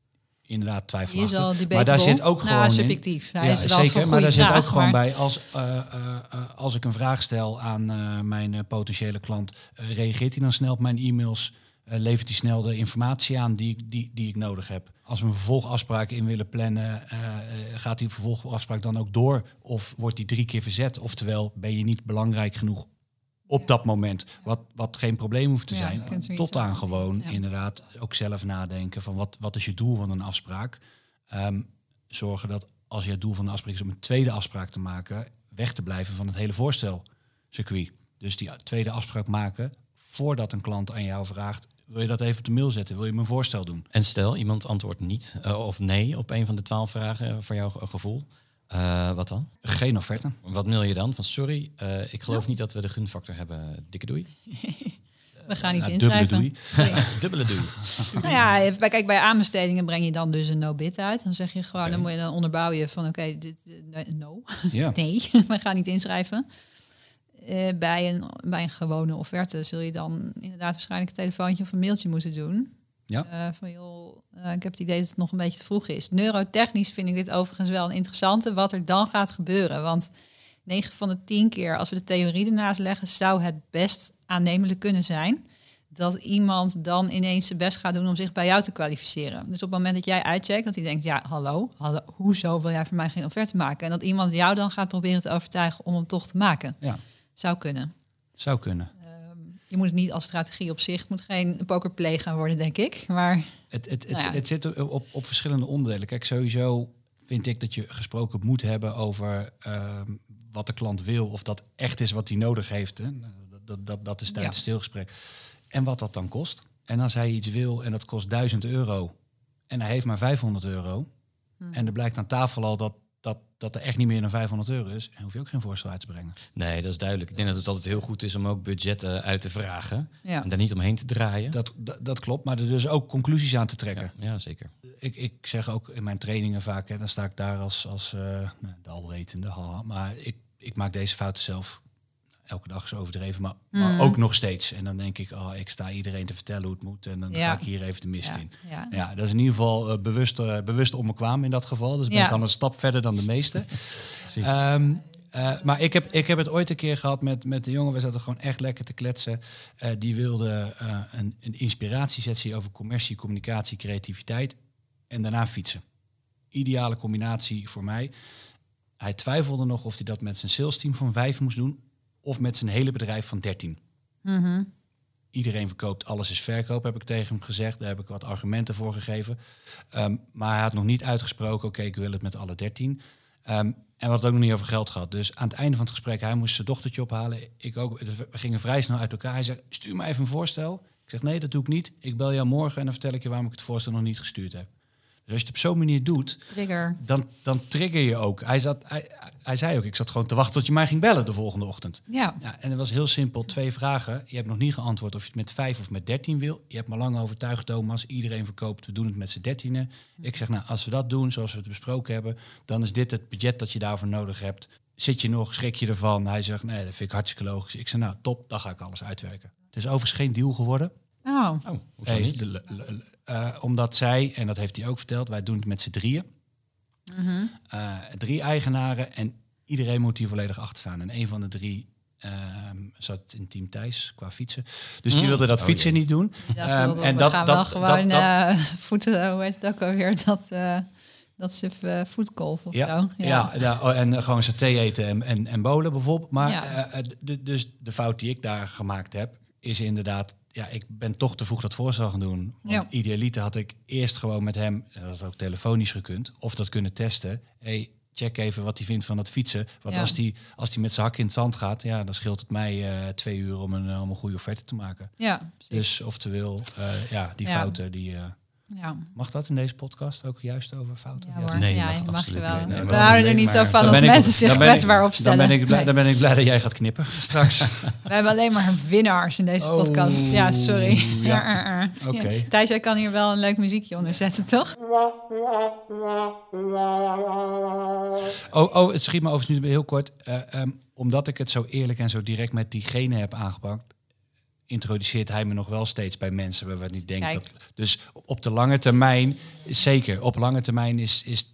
Speaker 3: inderdaad twijfelachtig.
Speaker 2: is al debatable.
Speaker 3: maar daar zit ook
Speaker 2: Nou,
Speaker 3: gewoon
Speaker 2: subjectief. Hij is wel
Speaker 3: zeker. Maar daar zit ook
Speaker 2: vraag,
Speaker 3: gewoon
Speaker 2: maar-
Speaker 3: bij als, eh, eh, eh, als ik een vraag stel aan mijn potentiële klant, reageert hij dan snel op mijn e-mails? Levert hij snel de informatie aan die, ik- die, die ik nodig heb? Als we een vervolgafspraak in willen plannen, gaat die vervolgafspraak dan ook door? Of wordt die drie keer verzet? Oftewel, ben je niet belangrijk genoeg op dat moment? Wat, wat geen probleem hoeft te
Speaker 2: Ja,
Speaker 3: zijn. Tot aan gewoon
Speaker 2: ja.
Speaker 3: inderdaad ook zelf nadenken van wat, wat is je doel van een afspraak? Ehm, zorgen dat als je het doel van de afspraak is om een tweede afspraak te maken, weg te blijven van het hele voorstelcircuit. Dus die tweede afspraak maken voordat een klant aan jou vraagt, wil je dat even op de mail zetten? Wil je me een voorstel doen?
Speaker 1: En stel, iemand antwoordt niet eh, of nee op een van de twaalf vragen voor jouw ge- gevoel. Eh, wat dan?
Speaker 3: Geen offerte.
Speaker 1: Wat mail je dan? Van sorry, eh, ik geloof niet dat we de gunfactor hebben. Dikke doei.
Speaker 2: We gaan niet inschrijven.
Speaker 3: dubbele
Speaker 2: Nee.
Speaker 1: Dubbele doei.
Speaker 2: Nou ja, even bij- kijk, bij aanbestedingen breng je dan dus een no-bid uit. Dan zeg je gewoon, dan moet je dan onderbouwen je van oké, dit no.
Speaker 3: Ja.
Speaker 2: Nee, we gaan niet inschrijven. Eh, bij, een, bij een gewone offerte zul je dan inderdaad waarschijnlijk een telefoontje of een mailtje moeten doen.
Speaker 3: Ja.
Speaker 2: Eh, van joh, eh, ik heb het idee dat het nog een beetje te vroeg is. Neurotechnisch vind ik dit overigens wel een interessante wat er dan gaat gebeuren. Want 9 van de 10 keer, als we de theorie ernaast leggen, zou het best aannemelijk kunnen zijn dat iemand dan ineens zijn best gaat doen om zich bij jou te kwalificeren. Dus op het moment dat jij uitcheckt, dat hij denkt, ja, hallo, hallo, hoezo wil jij voor mij geen offerte maken? En dat iemand jou dan gaat proberen te overtuigen om hem toch te maken.
Speaker 3: ja,
Speaker 2: Zou kunnen.
Speaker 3: zou kunnen.
Speaker 2: Je moet het niet als strategie op zich, het moet geen pokerplay gaan worden, denk ik. Maar
Speaker 3: Het, het, het,
Speaker 2: Nou ja.
Speaker 3: het zit op, op, verschillende onderdelen. Kijk, sowieso vind ik dat je gesproken moet hebben over ehm, wat de klant wil. Of dat echt is wat hij nodig heeft. Hè. Dat, dat, dat, dat is tijdens
Speaker 2: Ja.
Speaker 3: het stilgesprek. En wat dat dan kost. En als hij iets wil en dat kost 1000 euro. En hij heeft maar 500 euro.
Speaker 2: Hmm.
Speaker 3: En er blijkt aan tafel al dat, dat, dat er echt niet meer dan 500 euro is. Dan hoef je ook geen voorstel uit te brengen.
Speaker 1: Nee, dat is duidelijk. Ik denk dat het altijd heel goed is om ook budgetten uit te vragen.
Speaker 2: Ja.
Speaker 1: En daar niet omheen te draaien.
Speaker 3: Dat, dat, dat klopt. Maar er dus ook conclusies aan te trekken.
Speaker 1: ja, ja, zeker.
Speaker 3: ik, ik zeg ook in mijn trainingen vaak, hè, dan sta ik daar als, als eh, nou, de alwetende, haha, maar ik, ik maak deze fouten zelf elke dag zo overdreven, maar, maar
Speaker 2: Mhm.
Speaker 3: ook nog steeds. En dan denk ik, oh, ik sta iedereen te vertellen hoe het moet en dan
Speaker 2: Ja.
Speaker 3: ga ik hier even de mist
Speaker 2: Ja,
Speaker 3: in.
Speaker 2: ja.
Speaker 3: Ja, dat is in ieder geval eh, bewust, eh, bewust onbekwaam in dat geval. Dus ben ik al een stap verder dan de meesten.
Speaker 1: Precies.
Speaker 3: Ehm, eh, maar ik heb, ik heb het ooit een keer gehad met, met de jongen. We zaten gewoon echt lekker te kletsen. Eh, die wilde eh, een, een inspiratiesessie over commercie, communicatie, creativiteit. En daarna fietsen. Ideale combinatie voor mij. Hij twijfelde nog of hij dat met zijn salesteam van vijf moest doen. Of met zijn hele bedrijf van 13. Iedereen verkoopt, alles is verkoop, heb ik tegen hem gezegd. Daar heb ik wat argumenten voor gegeven. Ehm, maar hij had nog niet uitgesproken, oké, ik wil het met alle 13. Ehm, en we hadden het ook nog niet over geld gehad. Dus aan het einde van het gesprek, hij moest zijn dochtertje ophalen. Ik ook. We gingen vrij snel uit elkaar. Hij zegt, stuur me even een voorstel. Ik zeg, nee, dat doe ik niet. Ik bel jou morgen en dan vertel ik je waarom ik het voorstel nog niet gestuurd heb. Dus als je het op zo'n manier doet,
Speaker 2: trigger.
Speaker 3: dan, dan trigger je ook. Hij, zat, hij, hij zei ook, ik zat gewoon te wachten tot je mij ging bellen de volgende ochtend.
Speaker 2: Ja.
Speaker 3: Ja, en het was heel simpel. Twee vragen. Je hebt nog niet geantwoord of je het met vijf of met dertien wil. Je hebt me lang overtuigd, Thomas. Iedereen verkoopt. We doen het met z'n dertienen. Ik zeg, nou, als we dat doen zoals we het besproken hebben... dan is dit het budget dat je daarvoor nodig hebt. Zit je nog? Schrik je ervan? Hij zegt, nee, dat vind ik hartstikke logisch. Ik zeg, nou, top. Dan ga ik alles uitwerken. Het is overigens geen deal geworden.
Speaker 2: Oh,
Speaker 1: Oh, hoezo
Speaker 3: Nee,
Speaker 1: niet?
Speaker 3: de- le- le- eh, omdat zij, en dat heeft hij ook verteld... wij doen het met z'n drieën.
Speaker 2: Mhm.
Speaker 3: Eh, drie eigenaren en iedereen moet hier volledig achter staan. En een van de drie Ehm, zat in team Thijs qua fietsen. Dus die wilde dat
Speaker 1: Oh,
Speaker 3: fietsen
Speaker 1: jee.
Speaker 3: niet doen.
Speaker 2: Ja,
Speaker 3: Ehm,
Speaker 2: en dat, we gaan wel gewoon
Speaker 3: dat-
Speaker 2: eh, voeten, hoe heet het ook alweer, dat, eh dat ze uh, voetgolf of
Speaker 3: ja,
Speaker 2: zo.
Speaker 3: Ja. Ja, oh, en gewoon saté eten en, en, en bolen bijvoorbeeld. Maar
Speaker 2: Ja.
Speaker 3: de- dus de fout die ik daar gemaakt heb, is inderdaad... Ja, ik ben toch te vroeg dat voorstel gaan doen. Want
Speaker 2: Ja.
Speaker 3: idealiter had ik eerst gewoon met hem, eh, dat had ook telefonisch gekund, of dat kunnen testen. Hey, check even wat hij vindt van dat fietsen. Want
Speaker 2: Ja.
Speaker 3: als hij als die met zijn hak in het zand gaat, ja, dan scheelt het mij eh, twee uur om een, eh, om een goede offerte te maken.
Speaker 2: Ja, precies.
Speaker 3: Dus oftewel, eh, ja, die
Speaker 2: Ja.
Speaker 3: fouten, die...
Speaker 2: ja.
Speaker 3: mag dat in deze podcast ook juist over fouten?
Speaker 2: Ja, hoor.
Speaker 1: Nee,
Speaker 2: ja,
Speaker 1: mag
Speaker 2: je mag je
Speaker 1: absoluut
Speaker 2: wel.
Speaker 1: Nee,
Speaker 2: we houden er niet zo van als mensen zich kwetsbaar opstellen.
Speaker 3: Dan ben, ik blij, dan ben ik blij dat jij gaat knippen straks.
Speaker 2: We hebben alleen maar winnaars in deze
Speaker 3: Oh,
Speaker 2: podcast. Ja, sorry.
Speaker 3: ja.
Speaker 2: Ja, uh, uh.
Speaker 3: Oké.
Speaker 2: Ja. Thijs, jij kan hier wel een leuk muziekje onder zetten, toch?
Speaker 3: Oh, oh, het schiet me overigens nu heel kort. Eh, ehm, omdat ik het zo eerlijk en zo direct met diegene heb aangepakt, introduceert hij me nog wel steeds bij mensen waar we niet denken. Dat, dus op de lange termijn, zeker, op lange termijn is, is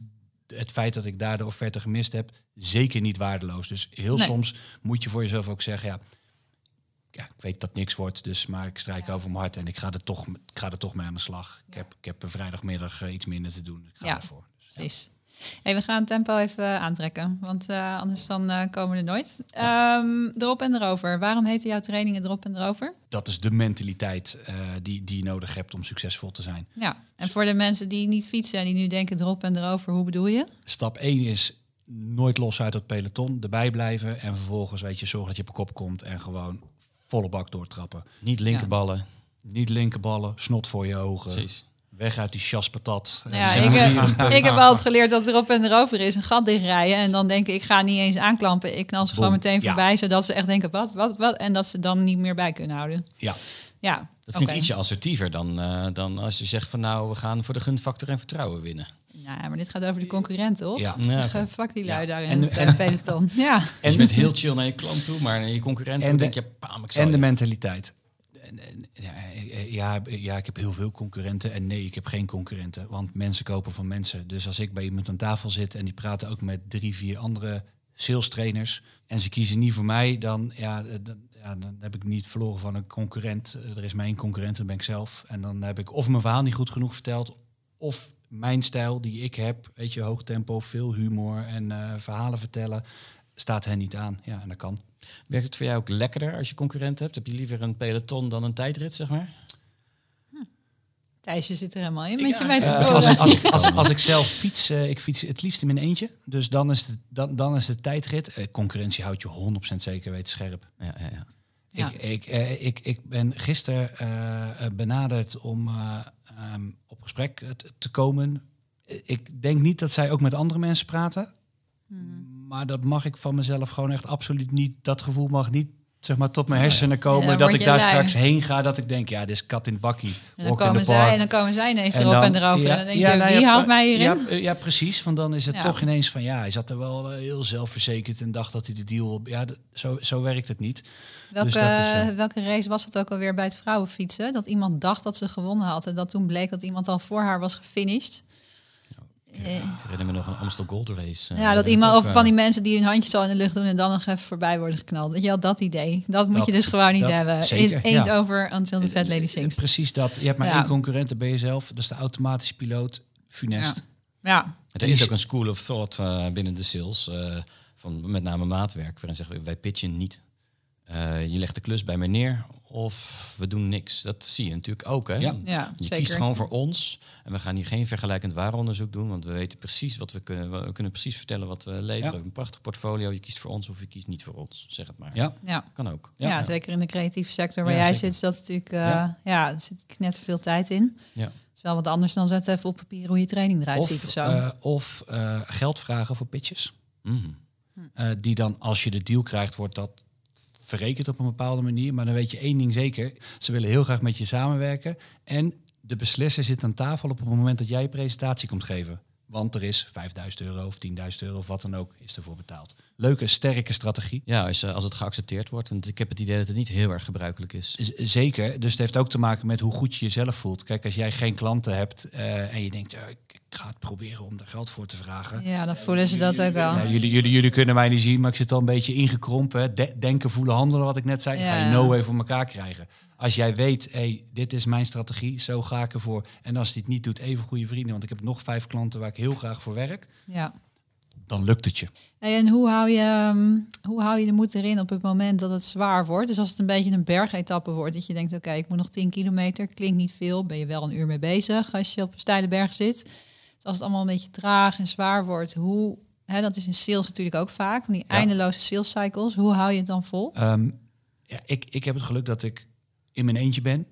Speaker 3: het feit dat ik daar de offerte gemist heb, zeker niet waardeloos. Dus heel
Speaker 2: Nee.
Speaker 3: soms moet je voor jezelf ook zeggen, ja, ja, ik weet dat niks wordt, dus maar ik strijk over mijn hart en ik ga er toch, ik ga er toch mee aan de slag. Ik, heb, ik heb een vrijdagmiddag eh, iets minder te doen. Ik ga
Speaker 2: Ja.
Speaker 3: ervoor. Dus, ja.
Speaker 2: Precies. Hey, we gaan het tempo even aantrekken, want eh, anders dan eh, komen we er nooit. Ehm erop en erover. Waarom heten jouw trainingen erop en erover?
Speaker 3: dat is de mentaliteit eh, die, die je nodig hebt om succesvol te zijn.
Speaker 2: Ja, en voor de mensen die niet fietsen en die nu denken erop en erover, hoe bedoel je?
Speaker 3: Stap 1 is nooit los uit het peloton, erbij blijven en vervolgens weet je, zorg dat je op kop komt en gewoon volle bak doortrappen.
Speaker 1: Niet linkerballen.
Speaker 3: Niet linkerballen, snot voor je ogen.
Speaker 1: Precies.
Speaker 3: Weg uit die chaspatat. En
Speaker 2: Ja,
Speaker 3: zeg
Speaker 2: ik,
Speaker 3: maar
Speaker 2: heb-
Speaker 3: punt.
Speaker 2: ik heb altijd geleerd dat erop en erover is. Een gat dichtrijden. En dan denken ik ga niet eens aanklampen. Ik knal ze gewoon meteen
Speaker 3: Ja.
Speaker 2: voorbij. Zodat ze echt denken, wat, wat, wat? En dat ze dan niet meer bij kunnen houden.
Speaker 3: Ja,
Speaker 2: Ja,
Speaker 1: Dat klinkt ietsje assertiever dan, eh, dan als je zegt van nou, we gaan voor de gunfactor en vertrouwen winnen.
Speaker 2: Nou, maar dit gaat over de concurrent, toch?
Speaker 3: Ja.
Speaker 1: Ja,
Speaker 2: Fuck die lui
Speaker 3: Ja.
Speaker 2: daar in
Speaker 3: En-
Speaker 2: het
Speaker 3: en-
Speaker 2: eh, peloton. Ja.
Speaker 1: En je bent heel chill naar je klant toe, maar naar je concurrent
Speaker 3: En
Speaker 1: toe
Speaker 3: de-
Speaker 1: denk je, pam, ik zal
Speaker 3: en de mentaliteit. Ja, eh, ja, ja, ik heb heel veel concurrenten en nee, ik heb geen concurrenten. Want mensen kopen van mensen. Dus als ik bij iemand aan tafel zit en die praten ook met drie, vier andere sales trainers en ze kiezen niet voor mij, dan, ja, eh, dan, dan heb ik niet verloren van een concurrent. Eh, Er is één concurrent, dat ben ik zelf. En dan heb ik of mijn verhaal niet goed genoeg verteld, of mijn stijl die ik heb, weet je, hoog tempo, veel humor en eh, verhalen vertellen, staat hen niet aan. Ja, en dat kan.
Speaker 1: Werkt het voor jou ook lekkerder als je concurrent hebt? Heb je liever een peloton dan een tijdrit, zeg maar?
Speaker 2: Thijsje zit er helemaal in met je
Speaker 1: Ja,
Speaker 2: mee te
Speaker 3: Eh, als, ik- als, als, als ik zelf fiets, eh, ik fiets het liefst in mijn eentje. Dus dan is het, dan, dan is de tijdrit. Eh, concurrentie houdt je 100% zeker weten scherp.
Speaker 1: Ja, ja, ja.
Speaker 2: Ja.
Speaker 3: Ik, ik, eh, ik, ik ben gisteren benaderd om eh, ehm, op gesprek te- komen. Ik denk niet dat zij ook met andere mensen praten.
Speaker 2: Hmm.
Speaker 3: Maar dat mag ik van mezelf gewoon echt absoluut niet. Dat gevoel mag niet zeg maar, tot mijn hersenen komen.
Speaker 2: Ja,
Speaker 3: dat ik daar
Speaker 2: lui.
Speaker 3: straks heen ga. Dat ik denk, ja, dit is kat in het bakkie.
Speaker 2: En dan, komen zij, en dan komen zij ineens
Speaker 3: En
Speaker 2: erop
Speaker 3: dan-
Speaker 2: en erover.
Speaker 3: ja,
Speaker 2: en dan denk
Speaker 3: ja,
Speaker 2: je,
Speaker 3: nou
Speaker 2: wie
Speaker 3: ja, maar-
Speaker 2: mij hierin?
Speaker 3: Ja, ja, precies. Want dan is het
Speaker 2: Ja.
Speaker 3: toch ineens van ja, hij zat er wel eh, heel zelfverzekerd en dacht dat hij de deal. Ja, d- zo, zo werkt het niet.
Speaker 2: Welke,
Speaker 3: Dus is, eh,
Speaker 2: welke race was het ook alweer bij het vrouwenfietsen? Dat iemand dacht dat ze gewonnen had. En dat toen bleek dat iemand al voor haar was gefinished. Eh,
Speaker 1: Ik herinner me nog een Amstel Gold Race. eh,
Speaker 2: ja, dat iemand of
Speaker 1: eh,
Speaker 2: van die mensen die hun handjes al in de lucht doen en dan nog even voorbij worden geknald. Weet je wel, dat idee. Dat moet
Speaker 3: Dat-
Speaker 2: je dus gewoon niet
Speaker 3: dat
Speaker 2: hebben.
Speaker 3: zeker,
Speaker 2: Eend
Speaker 3: ja.
Speaker 2: over until the fat lady
Speaker 3: Eh,
Speaker 2: sings.
Speaker 3: Precies dat. Je hebt maar
Speaker 2: Ja.
Speaker 3: één concurrent, dat ben je zelf. Dat is de automatische piloot, Funest.
Speaker 2: Ja. ja.
Speaker 1: Er is ook een school of thought eh, binnen de sales, eh, van met name maatwerk, waarin zeggen wij pitchen niet. Eh, je legt de klus bij mij neer of we doen niks. Dat zie je natuurlijk ook. Hè?
Speaker 3: Ja.
Speaker 2: Ja,
Speaker 1: je
Speaker 2: zeker.
Speaker 1: kiest gewoon voor ons en we gaan hier geen vergelijkend waaronderzoek doen, want we weten precies wat we kunnen. We kunnen precies vertellen wat we leveren. We hebben een prachtig portfolio. Je kiest voor ons of je kiest niet voor ons. Zeg het maar.
Speaker 3: Ja.
Speaker 2: Ja.
Speaker 1: Kan ook.
Speaker 2: Ja,
Speaker 3: Ja.
Speaker 2: zeker in de creatieve sector waar
Speaker 3: Ja,
Speaker 2: jij
Speaker 3: zeker.
Speaker 2: zit, is dat natuurlijk, eh,
Speaker 3: Ja.
Speaker 2: ja. er zit net veel tijd in.
Speaker 1: Ja.
Speaker 2: Het is wel wat anders dan zetten even op papier hoe je training eruit ziet of
Speaker 3: Of,
Speaker 2: zo.
Speaker 3: eh, of eh, geld vragen voor pitches.
Speaker 1: Mhm.
Speaker 3: Eh, die dan, als je de deal krijgt, wordt dat verrekend op een bepaalde manier. Maar dan weet je één ding zeker. Ze willen heel graag met je samenwerken. En de beslisser zit aan tafel op het moment dat jij presentatie komt geven. Want er is 5000 euro of 10.000 euro of wat dan ook is ervoor betaald. Leuke, sterke strategie.
Speaker 1: Ja, als, eh, als het geaccepteerd wordt. En ik heb het idee dat het niet heel erg gebruikelijk is.
Speaker 3: Z- Zeker. Dus het heeft ook te maken met hoe goed je jezelf voelt. Kijk, als jij geen klanten hebt eh, en je denkt, ja, ik, ik ga het proberen om daar geld voor te vragen.
Speaker 2: Ja, dan voelen ze dat ook.
Speaker 3: Ja, jullie, jullie, jullie kunnen mij niet zien, maar ik zit al een beetje ingekrompen. De- denken, voelen, handelen, wat ik net zei. Ga je no way voor elkaar krijgen. Als jij weet, hey, dit is mijn strategie, zo ga ik ervoor. En als die het niet doet, even goede vrienden. Want ik heb nog vijf klanten waar ik heel graag voor werk.
Speaker 2: Ja.
Speaker 3: Dan lukt het je.
Speaker 2: En hoe hou, je, ehm, hoe hou je de moed erin op het moment dat het zwaar wordt? Dus als het een beetje een bergetappe wordt, dat je denkt, oké, ik moet nog 10 kilometer, klinkt niet veel, ben je wel een uur mee bezig als je op een steile berg zit. Dus als het allemaal een beetje traag en zwaar wordt, hoe, hè, dat is in sales natuurlijk ook vaak, van die
Speaker 3: Ja.
Speaker 2: eindeloze sales cycles, hoe hou je het dan vol?
Speaker 3: Ehm, ja, ik, ik heb het geluk dat ik in mijn eentje ben.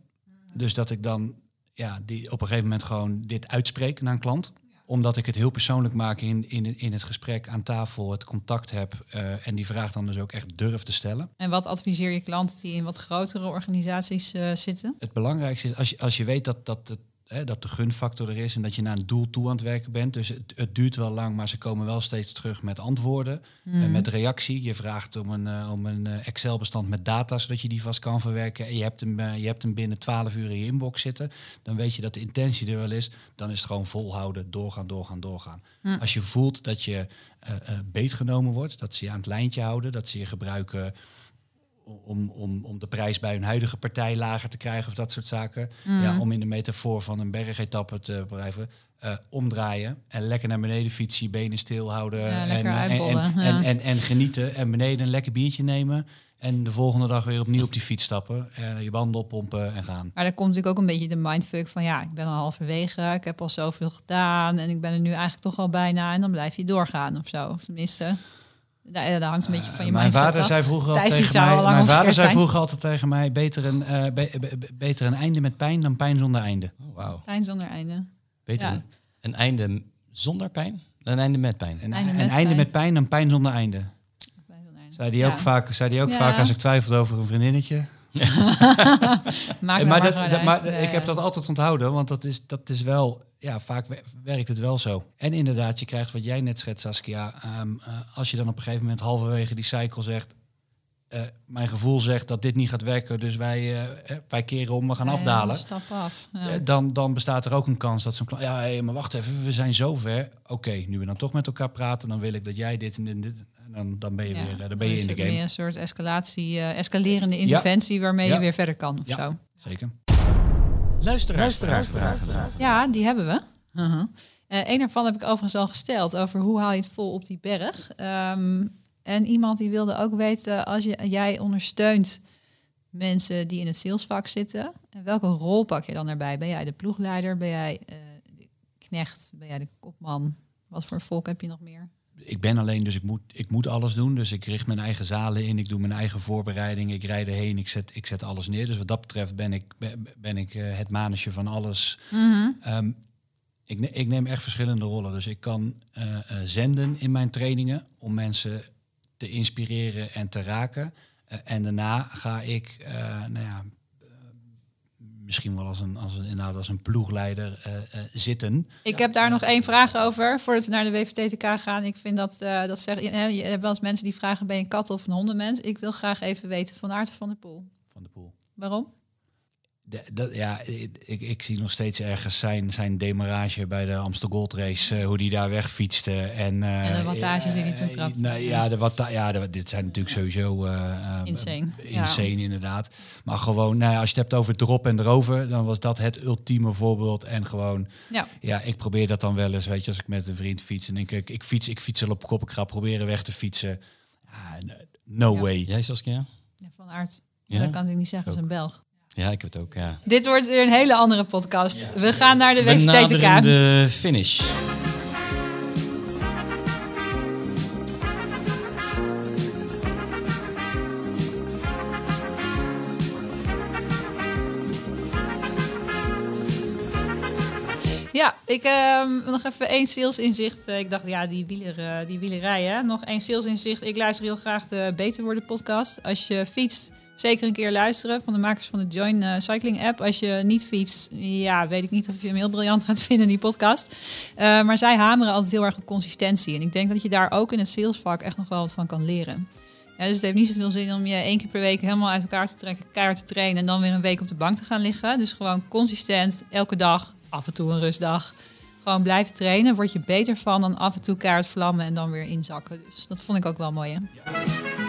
Speaker 3: Dus dat ik dan ja, die op een gegeven moment gewoon dit uitspreek naar een klant. Omdat ik het heel persoonlijk maak in, in, in het gesprek aan tafel, het contact heb eh, en die vraag dan dus ook echt durf te stellen.
Speaker 2: En wat adviseer je klanten die in wat grotere organisaties eh, zitten?
Speaker 3: Het belangrijkste is als je, als je weet dat, dat, het, hè, dat de gunfactor er is en dat je naar een doel toe aan het werken bent. Dus het, het duurt wel lang, maar ze komen wel steeds terug met antwoorden, eh, met reactie. Je vraagt om een, eh, om een eh, Excel-bestand met data, zodat je die vast kan verwerken. En je hebt, hem, je hebt hem binnen 12 uur in je inbox zitten. Dan weet je dat de intentie er wel is. Dan is het gewoon volhouden, doorgaan, doorgaan, doorgaan. Als je voelt dat je beetgenomen wordt, dat ze je aan het lijntje houden, dat ze je gebruiken om, om, om de prijs bij hun huidige partij lager te krijgen of dat soort zaken. Ja, om in de metafoor van een bergetappe te blijven. eh, omdraaien en lekker naar beneden fietsen, je benen stil houden
Speaker 2: Ja,
Speaker 3: eh, en,
Speaker 2: uitbollen,
Speaker 3: en,
Speaker 2: ja.
Speaker 3: en, en, en genieten. En beneden een lekker biertje nemen. En de volgende dag weer opnieuw op die fiets stappen. En je banden oppompen en gaan.
Speaker 2: Maar daar komt natuurlijk ook een beetje de mindfuck van ja, ik ben al halverwege, ik heb al zoveel gedaan en ik ben er nu eigenlijk toch al bijna en dan blijf je doorgaan of zo. Of tenminste, daar, daar hangt een beetje van je
Speaker 3: mijn
Speaker 2: mindset
Speaker 3: vader
Speaker 2: af.
Speaker 3: zei vroeger altijd tegen
Speaker 2: zou
Speaker 3: mij,
Speaker 2: al
Speaker 3: mijn vader zei vroeger altijd tegen mij: beter een, eh, be- be- be- beter een einde met pijn dan pijn zonder einde.
Speaker 1: Oh, wauw.
Speaker 2: Pijn zonder einde.
Speaker 1: Beter
Speaker 2: Ja.
Speaker 1: een, een einde zonder pijn dan een einde met pijn.
Speaker 3: Een
Speaker 2: Einde
Speaker 3: een
Speaker 2: met
Speaker 3: einde
Speaker 2: pijn.
Speaker 3: met pijn dan pijn zonder einde.
Speaker 2: Pijn zonder einde.
Speaker 3: Zei die
Speaker 2: Ja.
Speaker 3: ook, vaak, zei die ook
Speaker 2: Ja.
Speaker 3: vaak als ik twijfelde over een vriendinnetje. Eh,
Speaker 2: maar,
Speaker 3: dat, dat- ik heb dat altijd onthouden, want dat is, dat is wel, ja, vaak wer- werkt het wel zo. En inderdaad, je krijgt wat jij net schetst, Saskia. ehm, eh, als je dan op een gegeven moment halverwege die cycle zegt, eh, mijn gevoel zegt dat dit niet gaat werken, dus wij, eh, wij keren om, we gaan
Speaker 2: Ja,
Speaker 3: afdalen.
Speaker 2: Stap af. Ja.
Speaker 3: Dan, dan bestaat er ook een kans dat zo'n klant... Ja, hé, maar wacht even, we zijn zover. Oké, nu we dan toch met elkaar praten, dan wil ik dat jij dit en dit... en dit. En dan, dan ben je,
Speaker 2: Ja,
Speaker 3: weer, dan ben je in de game.
Speaker 2: meer een soort escalatie, escalerende interventie waarmee je weer verder kan of
Speaker 3: Ja.
Speaker 2: zo.
Speaker 3: Zeker.
Speaker 1: Luisteraarsvragen.
Speaker 2: Ja, die hebben we. Eh, Eén daarvan heb ik overigens al gesteld over hoe haal je het vol op die berg. Ehm, en iemand die wilde ook weten, als je, jij ondersteunt mensen die in het salesvak zitten, en welke rol pak je dan daarbij? Ben jij de ploegleider? Ben jij eh, de knecht? Ben jij de kopman? Wat voor volk heb je nog meer?
Speaker 3: Ik ben alleen, dus ik moet, ik moet alles doen. Dus ik richt mijn eigen zalen in, ik doe mijn eigen voorbereiding, ik rijd erheen, ik zet, ik zet alles neer. Dus wat dat betreft ben ik, ben, ik eh, het manetje van alles. Ehm, ik, ne- ik neem echt verschillende rollen. Dus ik kan eh, eh, zenden in mijn trainingen om mensen te inspireren en te raken. En daarna ga ik, nou ja, misschien wel als een, als een, inderdaad als een ploegleider eh, eh, zitten.
Speaker 2: Ik heb daar nog één vraag over voordat we naar de WVTTK gaan. Ik vind dat, eh dat zeg, je, je hebt wel eens mensen die vragen: ben je een kat of een hondenmens? Ik wil graag even weten van Aarten van der Poel.
Speaker 3: Van de pool.
Speaker 2: Waarom?
Speaker 3: De- dat, ja, ik, ik zie nog steeds ergens zijn, zijn demarage bij de Amstel Gold Race, eh, hoe die daar wegfietste. En, eh,
Speaker 2: En de wattages die hij toen
Speaker 3: eh,
Speaker 2: trapte.
Speaker 3: nou, ja, de watta, ja de- dit zijn natuurlijk sowieso eh, eh,
Speaker 2: Insane,
Speaker 3: insane inderdaad. Maar gewoon, nou ja, als je het hebt over erop en erover, dan was dat het ultieme voorbeeld. En gewoon,
Speaker 2: Ja.
Speaker 3: ja, ik probeer dat dan wel eens, weet je, als ik met een vriend fiets en denk ik, ik fiets, ik fiets al op kop, ik ga proberen weg te fietsen. Ja, no
Speaker 2: Ja.
Speaker 3: way.
Speaker 1: Jij Saskia?
Speaker 2: ja van Aert.
Speaker 1: Ja?
Speaker 2: Dat kan ik niet zeggen als een Belg.
Speaker 1: Ja, ik heb het ook, ja.
Speaker 2: Dit wordt weer een hele andere podcast. We gaan naar de WVTTK.
Speaker 1: de finish.
Speaker 2: Ja, ik ehm, nog even één salesinzicht. Eh, Ik dacht, ja, die, wieler, eh, die wielerij, hè. Nog één salesinzicht. Ik luister heel graag de Beter Worden podcast. Als je fietst, zeker een keer luisteren van de makers van de Join eh, Cycling app. Als je niet fietst, ja, weet ik niet of je hem heel briljant gaat vinden, die podcast. Uh, maar zij hameren altijd heel erg op consistentie. En ik denk dat je daar ook in het salesvak echt nog wel wat van kan leren. Dus het heeft niet zoveel zin om je één keer per week helemaal uit elkaar te trekken, keihard te trainen en dan weer een week op de bank te gaan liggen. Dus gewoon consistent, elke dag, af en toe een rustdag. Gewoon blijven trainen, word je beter van dan af en toe keihard vlammen en dan weer inzakken. Dus dat vond ik ook wel mooi. Hè?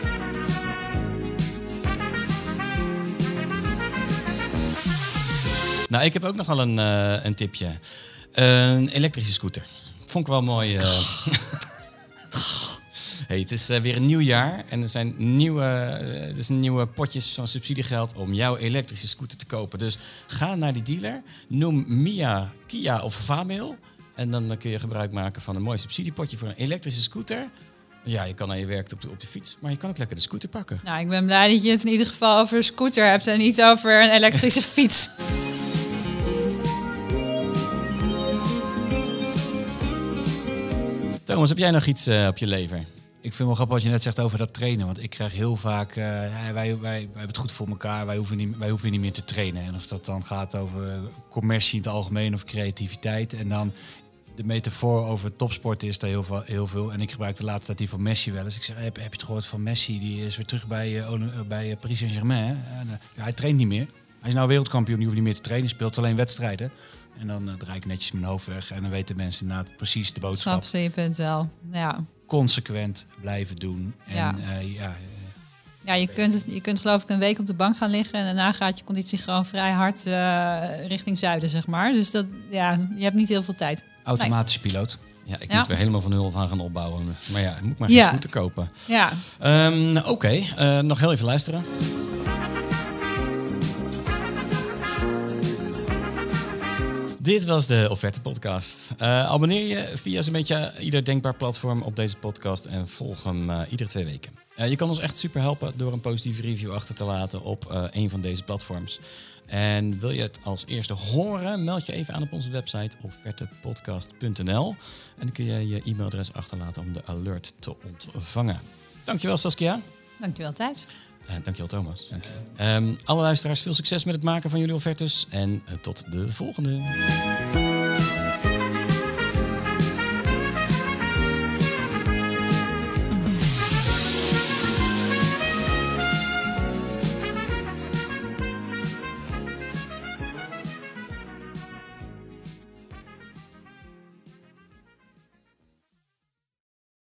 Speaker 1: Nou, ik heb ook nog wel een, uh, een tipje. Een elektrische scooter. Vond ik wel mooi. Uh... hey, het is uh, weer een nieuw jaar en er zijn nieuwe, er zijn nieuwe potjes van subsidiegeld om jouw elektrische scooter te kopen. Dus ga naar die dealer, noem Mia, Kia of Vamail en dan kun je gebruik maken van een mooi subsidiepotje voor een elektrische scooter. Ja, je kan naar je werk op de, op de fiets, maar je kan ook lekker de scooter pakken.
Speaker 2: Nou, ik ben blij dat je het in ieder geval over een scooter hebt en niet over een elektrische fiets.
Speaker 1: Thomas, heb jij nog iets uh, op je lever?
Speaker 3: Ik vind wel grappig wat je net zegt over dat trainen. Want ik krijg heel vaak, uh, wij, wij, wij hebben het goed voor elkaar, wij hoeven, niet, wij hoeven niet meer te trainen. En of dat dan gaat over commercie in het algemeen of creativiteit. En dan de metafoor over topsport is daar heel veel, heel veel. En ik gebruik de laatste tijd die van Messi wel eens. Ik zeg, heb, je het gehoord van Messi? Die is weer terug bij, uh, bij Paris Saint-Germain. Hij traint niet meer. Hij is nou wereldkampioen, die hoeft niet meer te trainen, speelt alleen wedstrijden. En dan uh, draai ik netjes mijn hoofd weg en dan weten mensen inderdaad precies de boodschap.
Speaker 2: Snap ze je punt wel, ja.
Speaker 3: Consequent blijven doen. En
Speaker 2: ja,
Speaker 3: uh, ja,
Speaker 2: ja je, kunt het, je kunt geloof ik een week op de bank gaan liggen en daarna gaat je conditie gewoon vrij hard uh, richting zuiden, zeg maar. Dus dat, ja, je hebt niet heel veel tijd.
Speaker 3: Automatisch nee. piloot.
Speaker 1: Ja, ik ja. moet weer helemaal van nul aan gaan opbouwen. Maar ja, ik moet maar
Speaker 2: ja.
Speaker 1: scooter kopen.
Speaker 2: Ja.
Speaker 1: Um, Oké, okay. uh, nog heel even luisteren. Dit was de Offerte Podcast. Uh, abonneer je via zo'n beetje ieder denkbaar platform op deze podcast en volg hem uh, iedere twee weken. Uh, je kan ons echt super helpen door een positieve review achter te laten op een van deze platforms. En wil je het als eerste horen, meld je even aan op onze website offertepodcast.nl. En dan kun je je e-mailadres achterlaten om de alert te ontvangen. Dankjewel Saskia.
Speaker 2: Dankjewel Thijs.
Speaker 1: Uh, dankjewel Thomas. Dankjewel. Um, alle luisteraars, veel succes met het maken van jullie offertes en uh, tot de volgende.